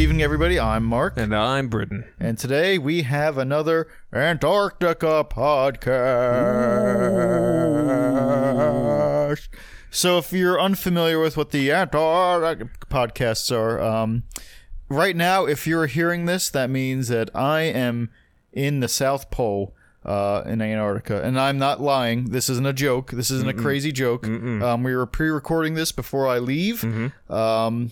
evening, everybody. I'm Mark, And I'm Britain. and today we have another Antarctica podcast. So, if you're unfamiliar with what the Antarctica podcasts are, um, right now, if you're hearing this, that means that I am in the South Pole. Uh, in Antarctica, and I'm not lying. This isn't a joke. This isn't a crazy joke. Um, we were pre-recording this before I leave, um,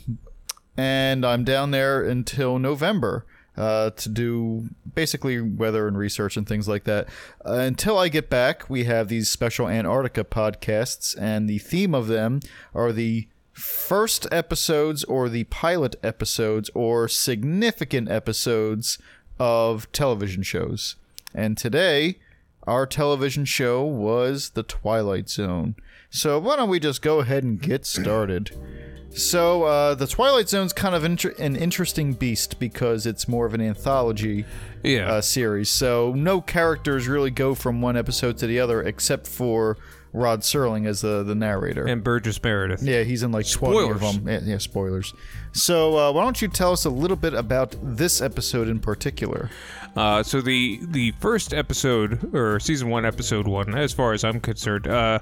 and I'm down there until November uh, to do basically weather and research and things like that. Uh, until I get back, we have these special Antarctica podcasts, and the theme of them are the first episodes or the pilot episodes or significant episodes of television shows. And today, our television show was The Twilight Zone. So why don't we just go ahead and get started? So, uh, The Twilight Zone's kind of inter- an interesting beast because it's more of an anthology Yeah. uh, series. So, no characters really go from one episode to the other except for Rod Serling as the, the narrator. and Burgess Meredith. yeah, he's in like 20 of Spoilers. them. Yeah, yeah, spoilers. So, uh, why don't you tell us a little bit about this episode in particular? Uh, so the the first episode or season one, episode one, as far as I'm concerned, uh,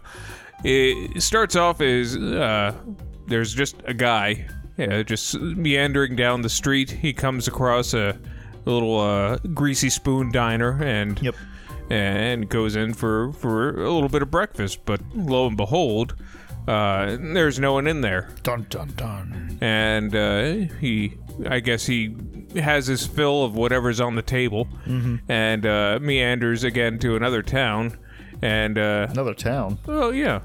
it starts off as uh, there's just a guy, yeah, just meandering down the street. He comes across a, little uh, greasy spoon diner and Yep. and goes in for for a little bit of breakfast. But lo and behold, uh, there's no one in there. Dun dun dun. and uh, he i guess he has his fill of whatever's on the table and uh, meanders again to another town and uh, Another town. oh yeah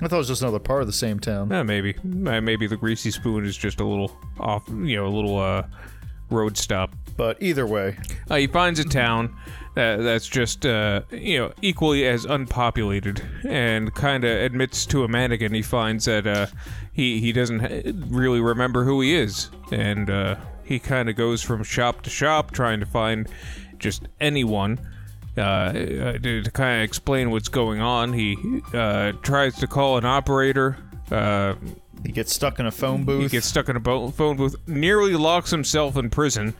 I thought it was just another part of the same town. uh, maybe uh, maybe the greasy spoon is just a little off you know a little uh, road stop But either way, uh, he finds a town that, that's just uh, you know equally as unpopulated, and kind of admits to a mannequin. He finds that uh, he he doesn't ha- really remember who he is, and uh, he kind of goes from shop to shop trying to find just anyone. Uh, uh, to, to kind of explain what's going on, he uh, tries to call an operator. Uh, he gets stuck in a phone booth. he gets stuck in a bo- phone booth, nearly locks himself in prison,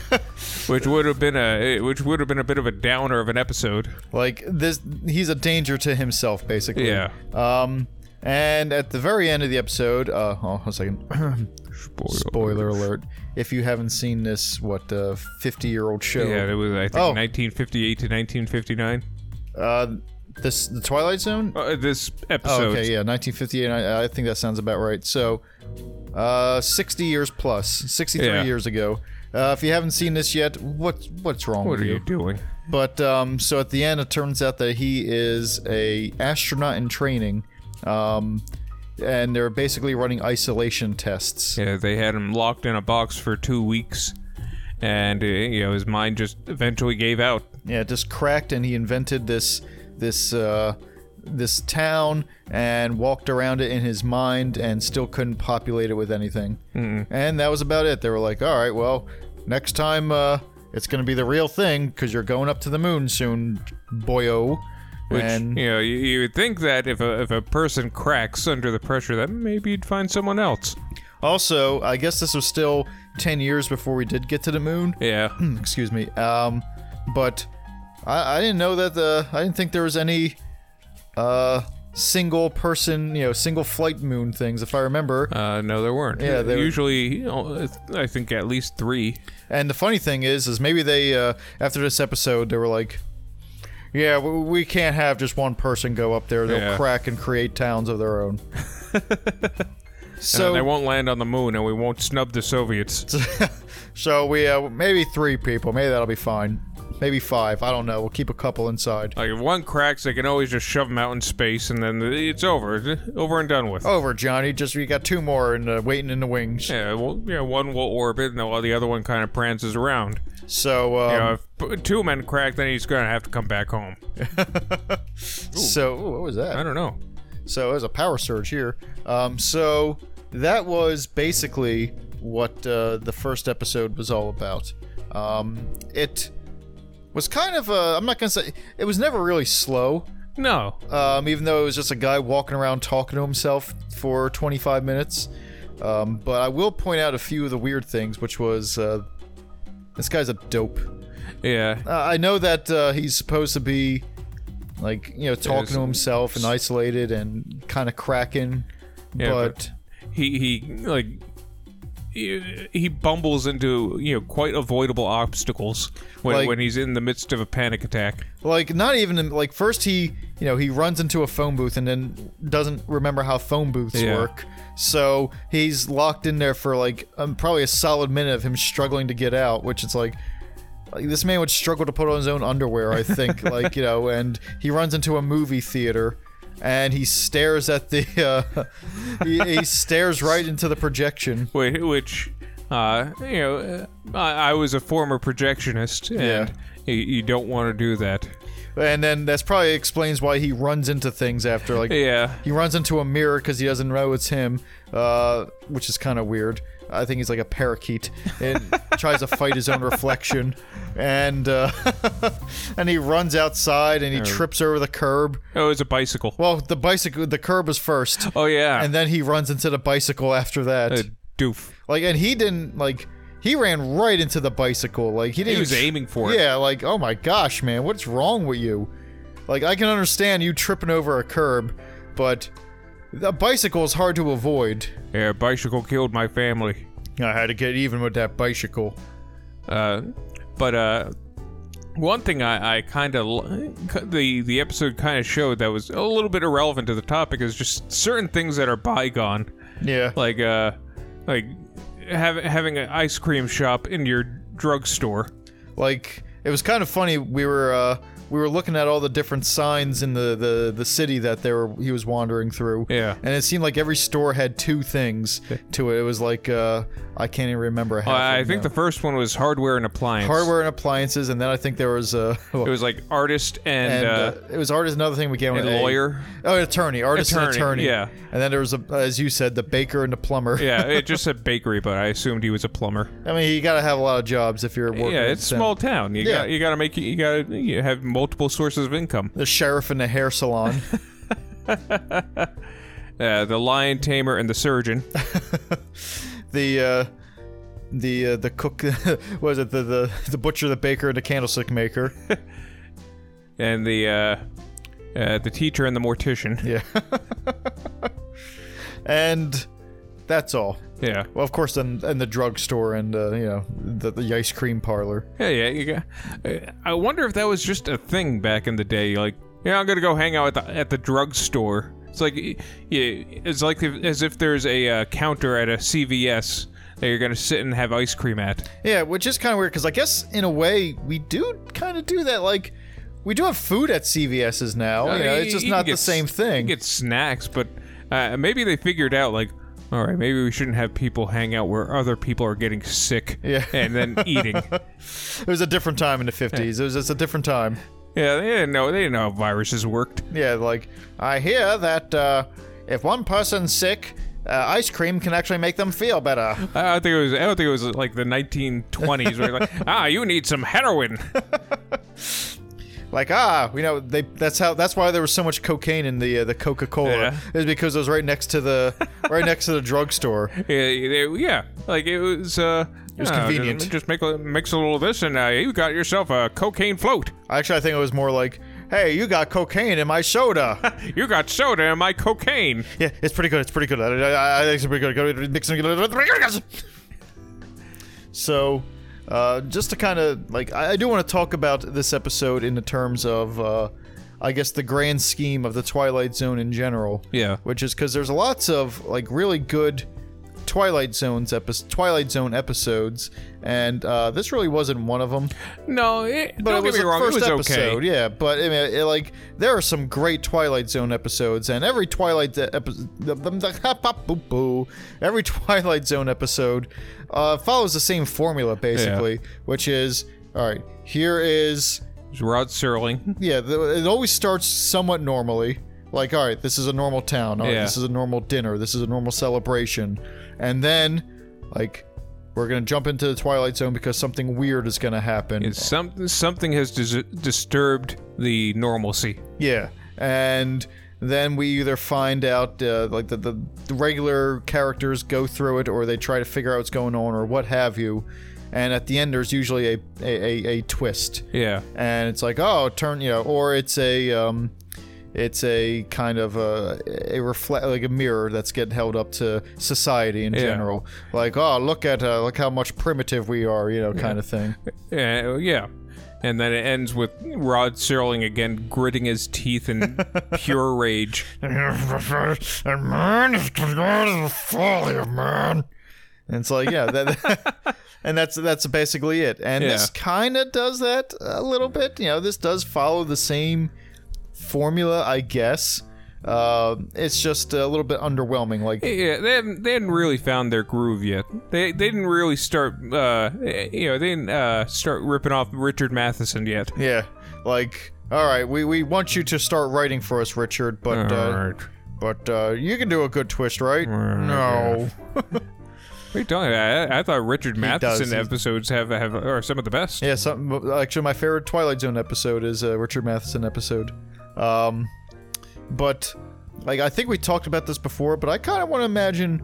which would have been a which would have been a bit of a downer of an episode. like this, he's a danger to himself, basically. Yeah. Um, and at the very end of the episode, uh, oh, a second. Spoiler alert! If you haven't seen this, what uh, fifty-year-old show? Yeah, it was I think Oh. 1958 to 1959. Uh, this the Twilight Zone. Uh, this Oh, episode. okay, yeah, 1958. I, I think that sounds about right. So, uh, 60 years plus, 63 Yeah. years ago. Uh, if you haven't seen this yet, what what's wrong What are you doing? But um, so at the end, it turns out that he is a astronaut in training, um, and they're basically running isolation tests. Yeah, they had him locked in a box for two weeks, and uh, you know his mind just eventually gave out. Yeah, it just cracked, and he invented this this uh, this town and walked around it in his mind, and still couldn't populate it with anything. And that was about it. They were like, "All right, well, next time uh, it's going to be the real thing because you're going up to the moon soon, boyo." Which and you know, you, you would think that if a if a person cracks under the pressure, that maybe you'd find someone else. also, I guess this was still ten years before we did get to the moon. Yeah. excuse me. Um, but I, I didn't know that the I didn't think there was any uh single person, you know, single flight moon things. If I remember. Uh, no, there weren't. Yeah, they were- usually, you know, I think at least three. And the funny thing is, is maybe they uh, after this episode they were like. Yeah, we, we can't have just one person go up there. They'll Yeah. crack and create towns of their own. So so, they won't land on the moon, and we won't snub the Soviets. so we uh, maybe three people. Maybe that'll be fine. Maybe five. I don't know. We'll keep a couple inside. Like if one cracks, they can always just shove them out in space, and then it's over, over and done with. Over, Johnny. Just we got two more and uh, waiting in the wings. Yeah, well, yeah, one will orbit, and while the other one kind of prances around. So, um, You know, if two men crack, then he's gonna have to come back home. so ooh, what was that? I don't know. So it was a power surge here. Um, so that was basically what uh, the first episode was all about. Um, it was kind of uh, I'm not gonna say it was never really slow. No, Um, even though it was just a guy walking around talking to himself for 25 minutes. Um, but I will point out a few of the weird things, which was uh, this guy's a dope. Yeah. Uh, I know that uh, he's supposed to be like you know talking to himself and isolated and kind of cracking, Yeah, but, He he like he, bumbles into you know quite avoidable obstacles when Like- when he's in the midst of a panic attack. like not even in, like first he you know he runs into a phone booth and then doesn't remember how phone booths Yeah. work. So he's locked in there for like um, probably a solid minute of him struggling to get out, which is like. Like this man would struggle to put on his own underwear, I think. like you know, and he runs into a movie theater, and he stares at the. Uh, he, he stares right into the projection. Whi- which uh, you know uh, I, I was a former projectionist and you, you don't want to do that And then that's probably explains why he runs into things after like yeah he runs into a mirror because he doesn't know it's him, uh, which is kind of weird. I think he's like a parakeet and tries to fight his own reflection, and uh, and he runs outside and he trips over the curb. oh it's a bicycle Well, the bicycle, the curb was first, oh yeah and then he runs into the bicycle after that. a doof like, and he didn't like. He ran right into the bicycle. Like he didn't. he was even- aiming for it Yeah, like oh my gosh, man, what's wrong with you? Like I can understand you tripping over a curb, but a bicycle is hard to avoid. yeah bicycle killed my family I had to get even with that bicycle. Uh, but uh, one thing I, I kind of the the episode kind of showed that was a little bit irrelevant to the topic is just certain things that are bygone, Yeah. like uh, like have, having an ice cream shop in your drugstore. Like it was kind of funny. We were uh we were looking at all the different signs in the the the city that they were he was wandering through. Yeah. And it seemed like every store had two things to it. It was like uh I can't even remember half. Uh, I think now. the first one was hardware and appliance. hardware and appliances, and then I think there was uh, It was like artist and, and uh, uh, it was artist. Another thing we came with and A. lawyer. Oh, attorney, artist and Attorney, attorney. yeah. And then there was a, as you said, the baker and the plumber. yeah, it just said bakery, but I assumed he was a plumber. I mean, you got to have a lot of jobs if you're working. Yeah, it's a small town. You Yeah. got you got to make you got to you have multiple sources of income. The sheriff and the hair salon. Uh, the lion tamer and the surgeon. the uh, the uh, the cook. was it the, the the butcher, the baker, and the candlestick maker? and the uh, uh, the teacher and the mortician. Yeah. and that's all. Yeah, Well, of course, then and the drugstore and uh, you know the, the ice cream parlor. yeah, yeah. You got, uh, I wonder if that was just a thing back in the day. Like, yeah, I'm gonna go hang out at the at the drugstore. It's like, yeah, it's like if, as if there's a uh, counter at a CVS that you're gonna sit and have ice cream at. Yeah, which is kind of weird because I guess in a way we do kind of do that. Like we do have food at CVS's now. you know, it's just not the same thing. You get snacks, but uh, maybe they figured out like. All right, maybe we shouldn't have people hang out where other people are getting sick Yeah. and then eating. It was a different time in the fifties. It was just a different time. Yeah, they didn't know. They didn't know how viruses worked. Yeah, like I hear that uh, if one person's sick, uh, ice cream can actually make them feel better. I don't think it was. I don't think it was like the 1920s. where like, ah, you need some heroin. Like ah, you know, they that's how that's why there was so much cocaine in the uh, the Coca Cola. Yeah. Is because it was right next to the right next to the drugstore. yeah, yeah, like it was. Uh, it was convenient. Just, make a mix a little of this, and uh, you got yourself a cocaine float. Actually, I think it was more like, hey, you got cocaine in my soda. You got soda in my cocaine. Yeah, it's pretty good. It's pretty good. I, I, I think it's pretty good. So, uh, just to kind of like, I, I do want to talk about this episode in the terms of, uh, I guess, the grand scheme of the Twilight Zone in general. Yeah. Which is because there's lots of like really good Twilight Zones epi- Twilight Zone episodes, and uh, this really wasn't one of them. No, it, But don't it was get me the wrong. first it was episode, okay. yeah. But I mean, it, like there are some great Twilight Zone episodes, and every Twilight episode, every Twilight Zone episode uh, follows the same formula basically, which is all right. Here is Rod Serling. yeah. The, it always starts somewhat normally. Like, all right, this is a normal town. All right, Yeah. this is a normal dinner. This is a normal celebration. And then, like, we're going to jump into the Twilight Zone because something weird is going to happen. It's some something has dis- disturbed the normalcy. Yeah, and then we either find out uh, like the, the the regular characters go through it, or they try to figure out what's going on, or what have you. And at the end, there's usually a a, a, a twist Yeah. and it's like oh turn you know or it's a um it's a kind of a a reflect like a mirror that's getting held up to society in Yeah. general like oh look at uh, look how much primitive we are you know kind of thing Uh, yeah. And then it ends with Rod Serling again gritting his teeth in pure rage. and man is the folly of man. And it's like yeah that and that's that's basically it. And this kind of does that a little bit. You know this does follow the same formula i guess uh, it's just a little bit underwhelming like Yeah, they hadn't, they hadn't really found their groove yet. They they didn't really start, uh, you know, they didn't uh, start ripping off Richard Matheson yet. yeah like all right we, we want you to start writing for us richard but uh, Alright. but uh, you can do a good twist right no What are you talking about? I, I thought Richard does, Matheson he's- episodes have have are some of the best. Yeah, something. Actually, my favorite Twilight Zone episode is a Richard Matheson episode. Um, but like I think we talked about this before, but I kind of want to imagine,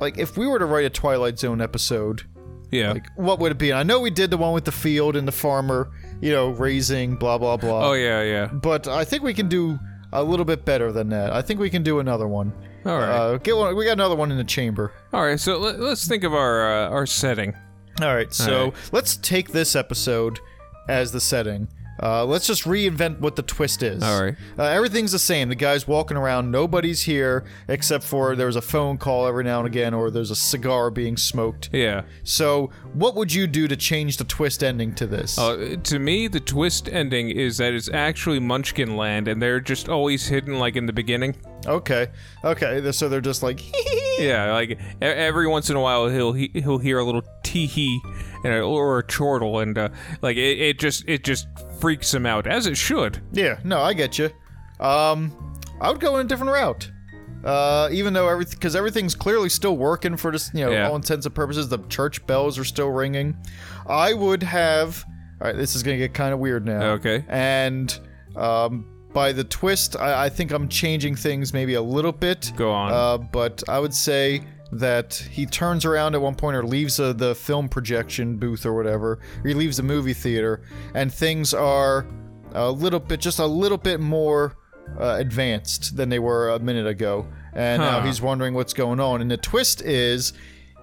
like, if we were to write a Twilight Zone episode, Yeah. like, what would it be? And I know we did the one with the field and the farmer, you know, raising, blah blah blah. oh yeah, yeah. But I think we can do a little bit better than that. I think we can do another one. All right. Uh, get one. We got another one in the chamber. All right. So let, let's think of our uh, our setting. All right, so All right. let's take this episode as the setting. Uh, let's just reinvent what the twist is. All right. Uh, everything's the same. The guy's walking around. Nobody's here except for there's a phone call every now and again, or there's a cigar being smoked. Yeah. So, what would you do to change the twist ending to this? Uh, to me, the twist ending is that it's actually Munchkin Land, and they're just always hidden like in the beginning. Okay, okay. So they're just like, Yeah, like every once in a while he'll he, he'll hear a little tee hee and a, or a chortle, and uh, like it, it just it just freaks him out as it should. yeah, no, I get you. Um, I would go in a different route. Uh, even though everything, because everything's clearly still working for this, you know, Yeah. all intents and purposes, the church bells are still ringing. I would have. All right, this is gonna get kind of weird now. Okay. And um, by the twist, I, I think I'm changing things maybe a little bit. Go on. Uh, but I would say that he turns around at one point or leaves uh, the film projection booth or whatever. Or he leaves the movie theater, and things are a little bit, just a little bit more uh, advanced than they were a minute ago. And now he's wondering what's going on. And the twist is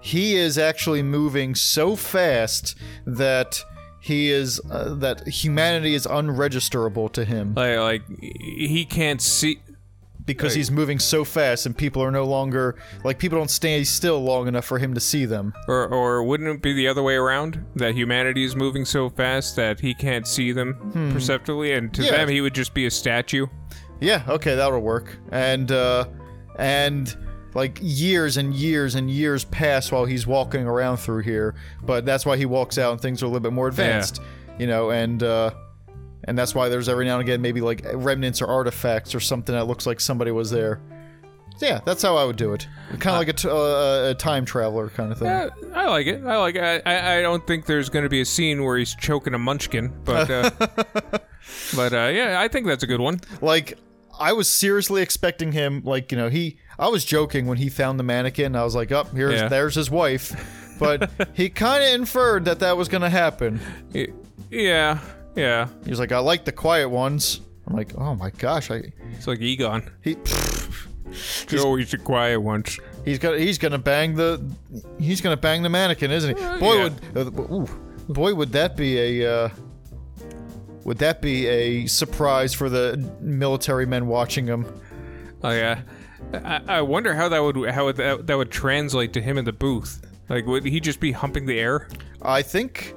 he is actually moving so fast that he is uh, that humanity is unregisterable to him Like like he can't see. because he's moving so fast and people are no longer like people don't stay still long enough for him to see them. Or, or wouldn't it be the other way around? That humanity is moving so fast that he can't see them perceptively, and to Hmm. Yeah. them he would just be a statue. Yeah, okay, that'll work. And uh and like years and years and years pass while he's walking around through here, but that's why he walks out and things are a little bit more advanced. You know, and uh and that's why there's every now and again maybe like remnants or artifacts or something that looks like somebody was there. Yeah, that's how I would do it. Kind of like a, t- uh, a time traveler kind of thing. Uh, I like it. I like it. I, I, I don't think there's going to be a scene where he's choking a munchkin, but uh, but uh, yeah, I think that's a good one. like I was seriously expecting him like you know he I was joking when he found the mannequin I was like up oh, here's Yeah. there's his wife but he kind of inferred that that was gonna happen Yeah, yeah. he was like I like the quiet ones I'm like oh my gosh I It's like Egon. he he's the quiet ones. he's got he's gonna bang the he's gonna bang the mannequin isn't he boy yeah. would uh, ooh, boy would that be a uh, would that be a surprise for the military men watching him Oh yeah. I, I wonder how that would how would that, that would translate to him in the booth. Like, would he just be humping the air? I think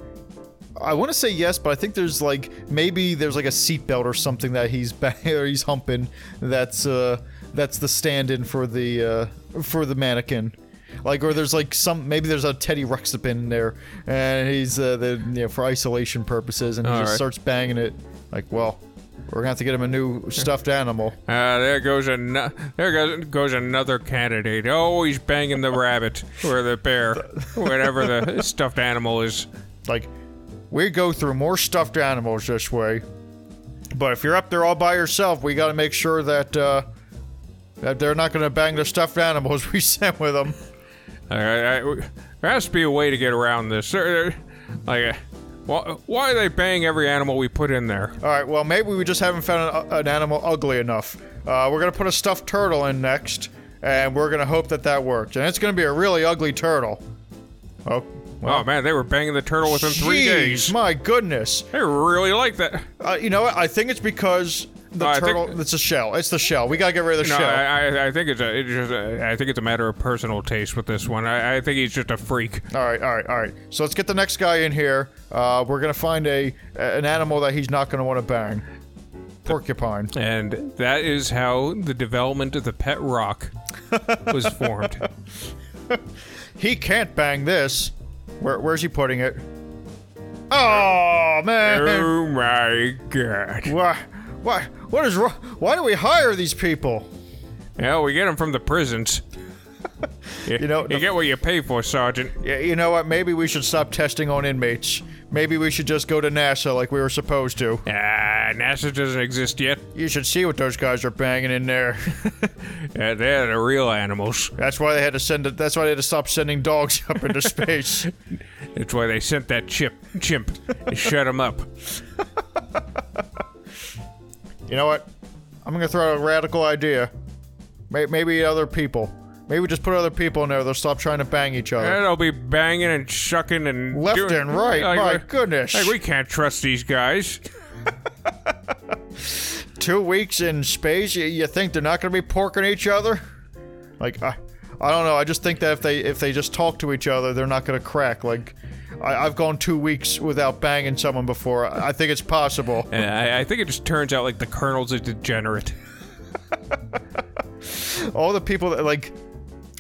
I want to say yes, but I think there's like maybe there's like a seatbelt or something that he's ba- he's humping. That's uh that's the stand-in for the uh for the mannequin. Like or there's like some maybe there's a Teddy Ruxpin in there and he's uh the you know for isolation purposes and he All just right. starts banging it. Like well, we're gonna have to get him a new stuffed animal. Ah, there goes an- there goes, goes another candidate. Oh, he's banging the rabbit or the bear, whatever the stuffed animal is. Like we go through more stuffed animals this way. But if you're up there all by yourself, we got to make sure that uh, that they're not going to bang the stuffed animals we sent with them. All right, I, there has to be a way to get around this. There- there- Like, uh, why, why are they banging every animal we put in there? All right, well, maybe we just haven't found an, an animal ugly enough. Uh, we're going to put a stuffed turtle in next, and we're going to hope that that works. And it's going to be a really ugly turtle. Oh, Oh man, they were banging the turtle within three days. my goodness. They really like that. Uh, you know what? I think it's because the I turtle. think- it's a shell. It's the shell. We gotta get rid of the No, shell. I, I, I think it's a, it's just a, I think it's a matter of personal taste with this one. I, I think he's just a freak. All right, all right, all right. So let's get the next guy in here. Uh, we're gonna find a an animal that he's not gonna want to bang. Porcupine. And that is how the development of the pet rock was formed. He can't bang this. Where, where's he putting it? Oh man! oh my god. Why? Why? What is wrong? Why do we hire these people? Yeah, we get them from the prisons. You, You know, you get what you pay for, Sergeant. Yeah, you know what? Maybe we should stop testing on inmates. Maybe we should just go to NASA like we were supposed to. Ah, NASA doesn't exist yet. You should see what those guys are banging in there. Yeah, they're the real animals. That's why they had to send it. That's why they had to stop sending dogs up into space. That's why they sent that chip, chimp shut him up. You know what? I'm gonna throw out a radical idea. May- Maybe other people. Maybe just put other people in there. They'll stop trying to bang each other. And they'll be banging and shucking and Left doing- and right. Like, My goodness. Like we can't trust these guys. Two weeks in space. You, you think they're not gonna be porking each other? Like I, I don't know. I just think that if they if they just talk to each other, they're not gonna crack. Like I, I've gone two weeks without banging someone before. I, I think it's possible. And I, I think it just turns out like the colonel's a degenerate. all the people that like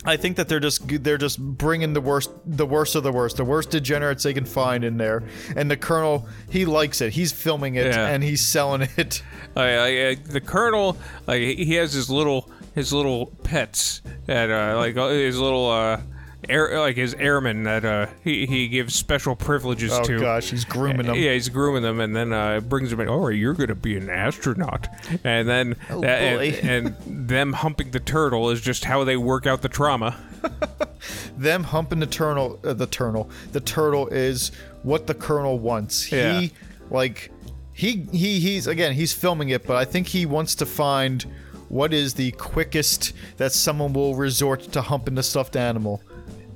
I think that they're just they're just bringing the worst the worst of the worst the worst degenerates they can find in there and the colonel he likes it he's filming it Yeah. and he's selling it I, I, I- the colonel, like he has his little his little pets that uh, like uh, his little uh, air like his airmen that uh, he he gives special privileges oh to. gosh he's grooming them Yeah, he's grooming them, and then uh, brings them in. Oh, you're gonna be an astronaut, and then Oh, that- and, and them humping the turtle is just how they work out the trauma. them humping the turtle uh, the turtle the turtle is what the colonel wants Yeah. he like he he he's again he's filming it but I think he wants to find what is the quickest that someone will resort to humping the stuffed animal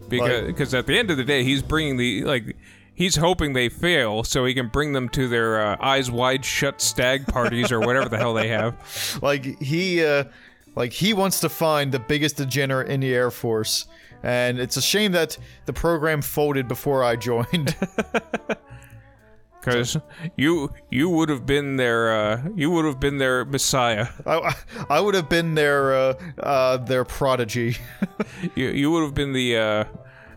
because Like- because at the end of the day, he's bringing the like. He's hoping they fail so he can bring them to their uh, eyes wide shut stag parties or whatever the hell they have. like he uh like he wants to find the biggest degenerate in the air force and it's a shame that the program folded before i joined Because you you would have been their uh, you would have been their messiah. I, I would have been their uh, uh their prodigy You you would have been the uh,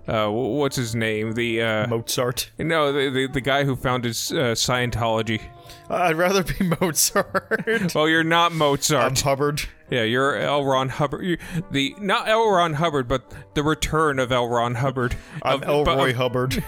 uh, what's his name? The uh, mozart no the, the the guy who founded uh, Scientology. i'd rather be mozart Well, you're not Mozart. i'm hubbard yeah, you're L. Ron Hubbard. You, the not L. Ron Hubbard, but the return of L. Ron Hubbard. i'm Of- but elroy of- hubbard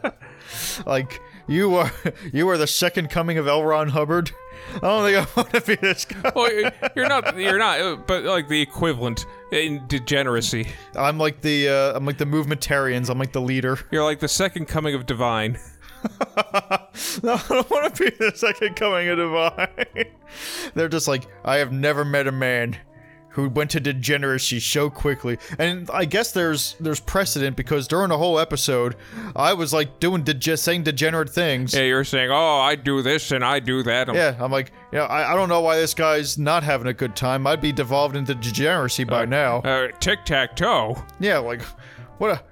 like you are you are the second coming of L. Ron Hubbard. I don't think I want to be this guy. Well, you're not. You're not. uh, But like the equivalent in degeneracy. I'm like the uh, I'm like the movementarians. I'm like the leader. You're like the second coming of divine. No, I don't want to be the second coming of divine. They're just like, I have never met a man who went to degeneracy so quickly. And I guess there's there's precedent because during the whole episode, I was like doing dege- saying degenerate things. Yeah, you're saying, "Oh, I do this and I do that." I'm- Yeah, I'm like, yeah, I, I don't know why this guy's not having a good time. I'd be devolved into degeneracy by now. Uh, tic tac toe. Yeah, like, what a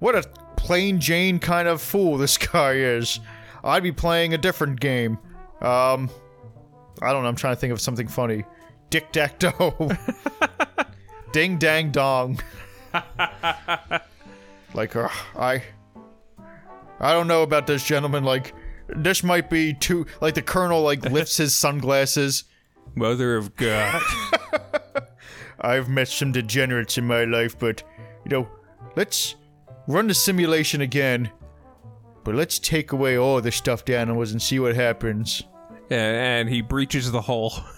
what a plain Jane kind of fool this guy is. I'd be playing a different game. Um, I don't know. I'm trying to think of something funny. Dick Dack Doe. Ding Dang Dong. like, uh, I, I don't know about this gentleman. Like, this might be too. Like the Colonel like lifts his sunglasses. Mother of God. I've met some degenerates in my life, but you know, let's run the simulation again. But let's take away all the stuffed animals and see what happens. a- and he breaches the hull.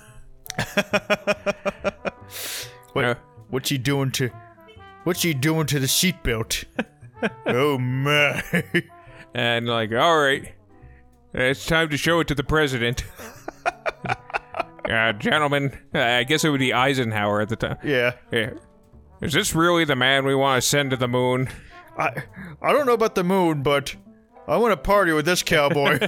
What, Uh, what's he doing to? What's he doing to the seatbelt? oh my! and like, all right, it's time to show it to the president. uh, gentlemen, I guess it would be Eisenhower at the time. yeah, Yeah. Is this really the man we want to send to the moon? I I don't know about the moon, but I want to party with this cowboy.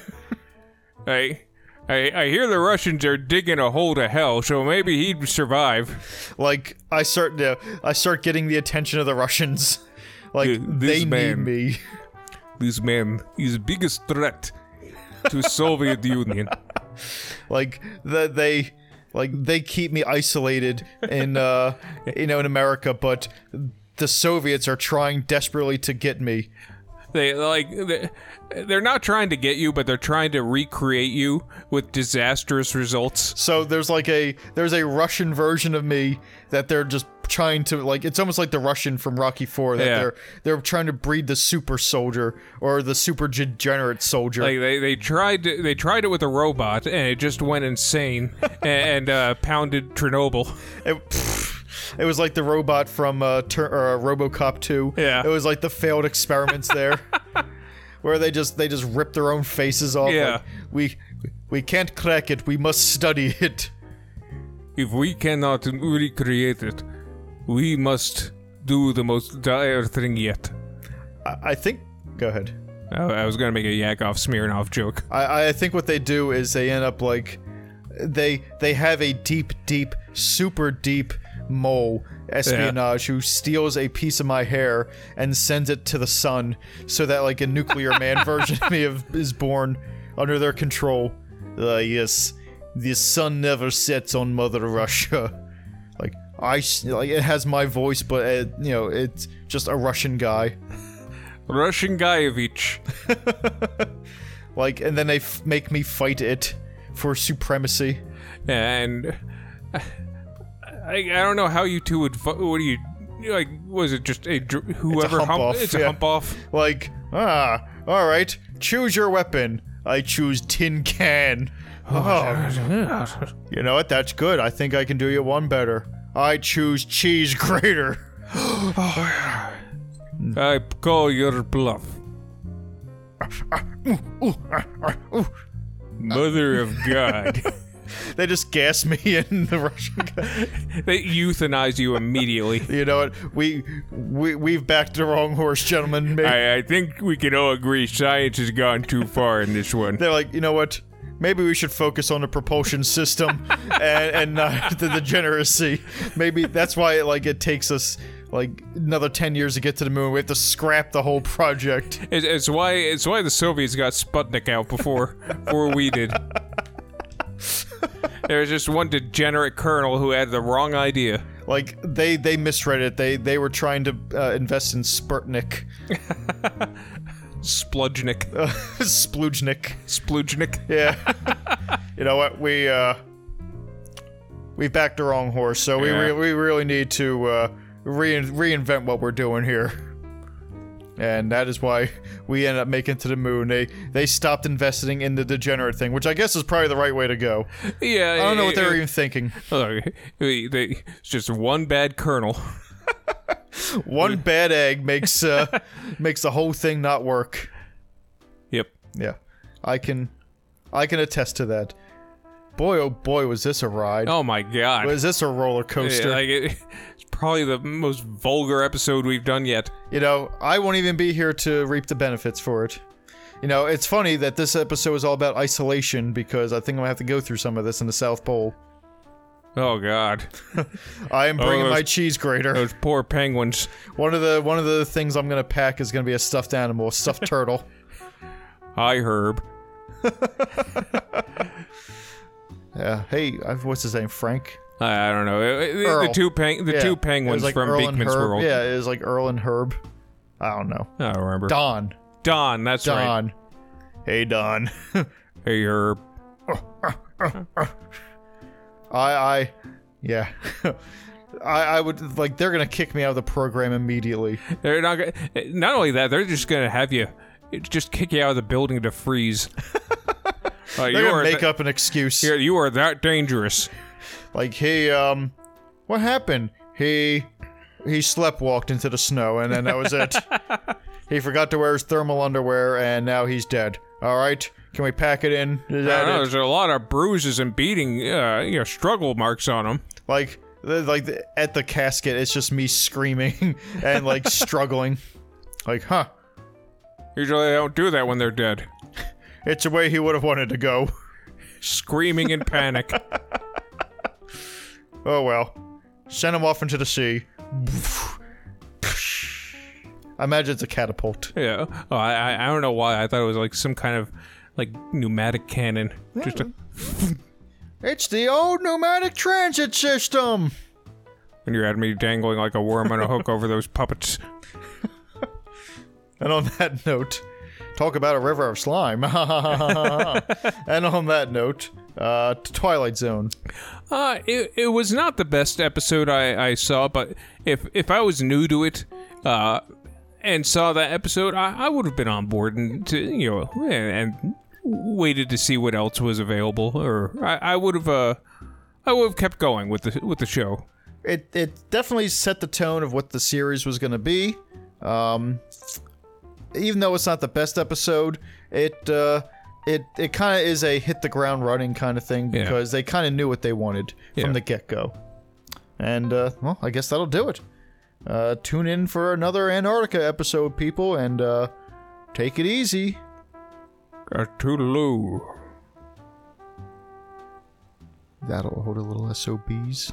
I, I, I hear the Russians are digging a hole to hell, so maybe he'd survive. like I start to I start getting the attention of the Russians. Like this they need man. me. This man is the biggest threat to Soviet Union. Like the, they like they keep me isolated in uh you know in America, but the Soviets are trying desperately to get me. They like they- they're not trying to get you, but they're trying to recreate you with disastrous results. So there's like a there's a Russian version of me that they're just trying to like it's almost like the Russian from Rocky 4 that Yeah. they're they're trying to breed the super soldier or the super degenerate soldier. Like they, they tried to, they tried it with a robot and it just went insane and, uh, pounded Chernobyl. It, pfft, it was like the robot from uh, Tur- uh, RoboCop 2. Yeah. It was like the failed experiments there, where they just they just rip their own faces off. Yeah. like, we we can't crack it. We must study it. If we cannot recreate it, we must do the most dire thing yet. I, I think. Go ahead. I, I was gonna make a Yakov Smirnoff joke. I, I think what they do is they end up like they they have a deep, deep, super deep mole espionage who steals a piece of my hair and sends it to the sun so that like a nuclear man version of me is born under their control. Uh, yes, the sun never sets on Mother Russia. Like I like it has my voice, but it, you know it's just a Russian guy. Russian Guyevich. Like, and then they f- make me fight it for supremacy. and I, I don't know how you two would. fu- What do you like? Was it just a dr- whoever hump off, It's a hump off. Like, ah, all right, choose your weapon. I choose tin can. Oh, you know what? That's good. I think I can do you one better. I choose cheese grater. I call your bluff. Mother of God. They just gas me in the Russian. they euthanize you immediately. you know what? We we we've backed the wrong horse, gentlemen. Maybe, I, I think we can all agree science has gone too far in this one. they're like, you know what? Maybe we should focus on the propulsion system and, and not the degeneracy. Maybe that's why like it takes us like another ten years to get to the moon. We have to scrap the whole project. It's, it's why it's why the Soviets got Sputnik out before before we did. There was just one degenerate colonel who had the wrong idea. Like they they misread it. They they were trying to uh, invest in Sputnik, Spludgnik. Splujnik. Splujnik. Yeah. you know what? We uh we backed the wrong horse, so we Yeah. re- we really need to uh rein reinvent what we're doing here. And that is why we ended up making it to the moon. They they stopped investing in the degenerate thing, which I guess is probably the right way to go. Yeah. I don't know what they were even thinking. Look, they, they, it's just one bad kernel. One bad egg makes uh makes the whole thing not work. Yep. Yeah. I can I can attest to that. Boy oh boy was this a ride. Oh my god. Was this a roller coaster? Yeah, like it, probably the most vulgar episode we've done yet. You know, I won't even be here to reap the benefits for it. You know, it's funny that this episode is all about isolation because I think I'm gonna have to go through some of this in the South Pole. Oh god. I am bringing oh, those- my cheese grater. Those poor penguins. One of the one of the things I'm gonna pack is gonna be a stuffed animal, a stuffed turtle. Hi Herb. Yeah. Hey, what's his name? Frank. I, I don't know. Uh, The, the two peng- the Yeah. two It penguins was like from Earl and Beakman's Herb. World. Yeah, it was like Earl and Herb. I don't know. I don't remember. Don. Don, that's right. Don. Hey Don. Hey Herb. I I yeah. I I would like they're gonna kick me out of the program immediately. They're not gonna, not only that, they're just gonna have you just kick you out of the building to freeze. Uh, They're you gonna are make th- up an excuse. Here, you are that dangerous. Like, hey, um, what happened? He he sleptwalked into the snow, and then that was it. he forgot to wear his thermal underwear, and now he's dead. All right, can we pack it in? Is I that don't know, it? there's a lot of bruises and beating, uh, you know, struggle marks on him. Like, like the, at the casket, it's just me screaming and like struggling. Like, huh? Usually they don't do that when they're dead. It's the way he would have wanted to go. Screaming in panic. Oh well. Send him off into the sea. I imagine it's a catapult. Yeah. Oh, I, I don't know why. I thought it was like some kind of like pneumatic cannon. Just a, It's the old pneumatic transit system. when you had me dangling like a worm on a hook over those puppets. And on that note, talk about a river of slime. and on that note, uh, Twilight Zone. Uh, it, it was not the best episode I, I saw, but if if I was new to it, uh, and saw that episode, I, I would have been on board and to you know and, and waited to see what else was available, or I, I would have uh I would have kept going with the with the show. It it definitely set the tone of what the series was going to be. Um, even though it's not the best episode, it uh, it it kind of is a hit the ground running kind of thing Yeah. because they kind of knew what they wanted Yeah. from the get go. And uh, well, I guess that'll do it. Uh, tune in for another Antarctica episode, people, and uh, take it easy. Uh, toodaloo. That'll hold a little SOBs.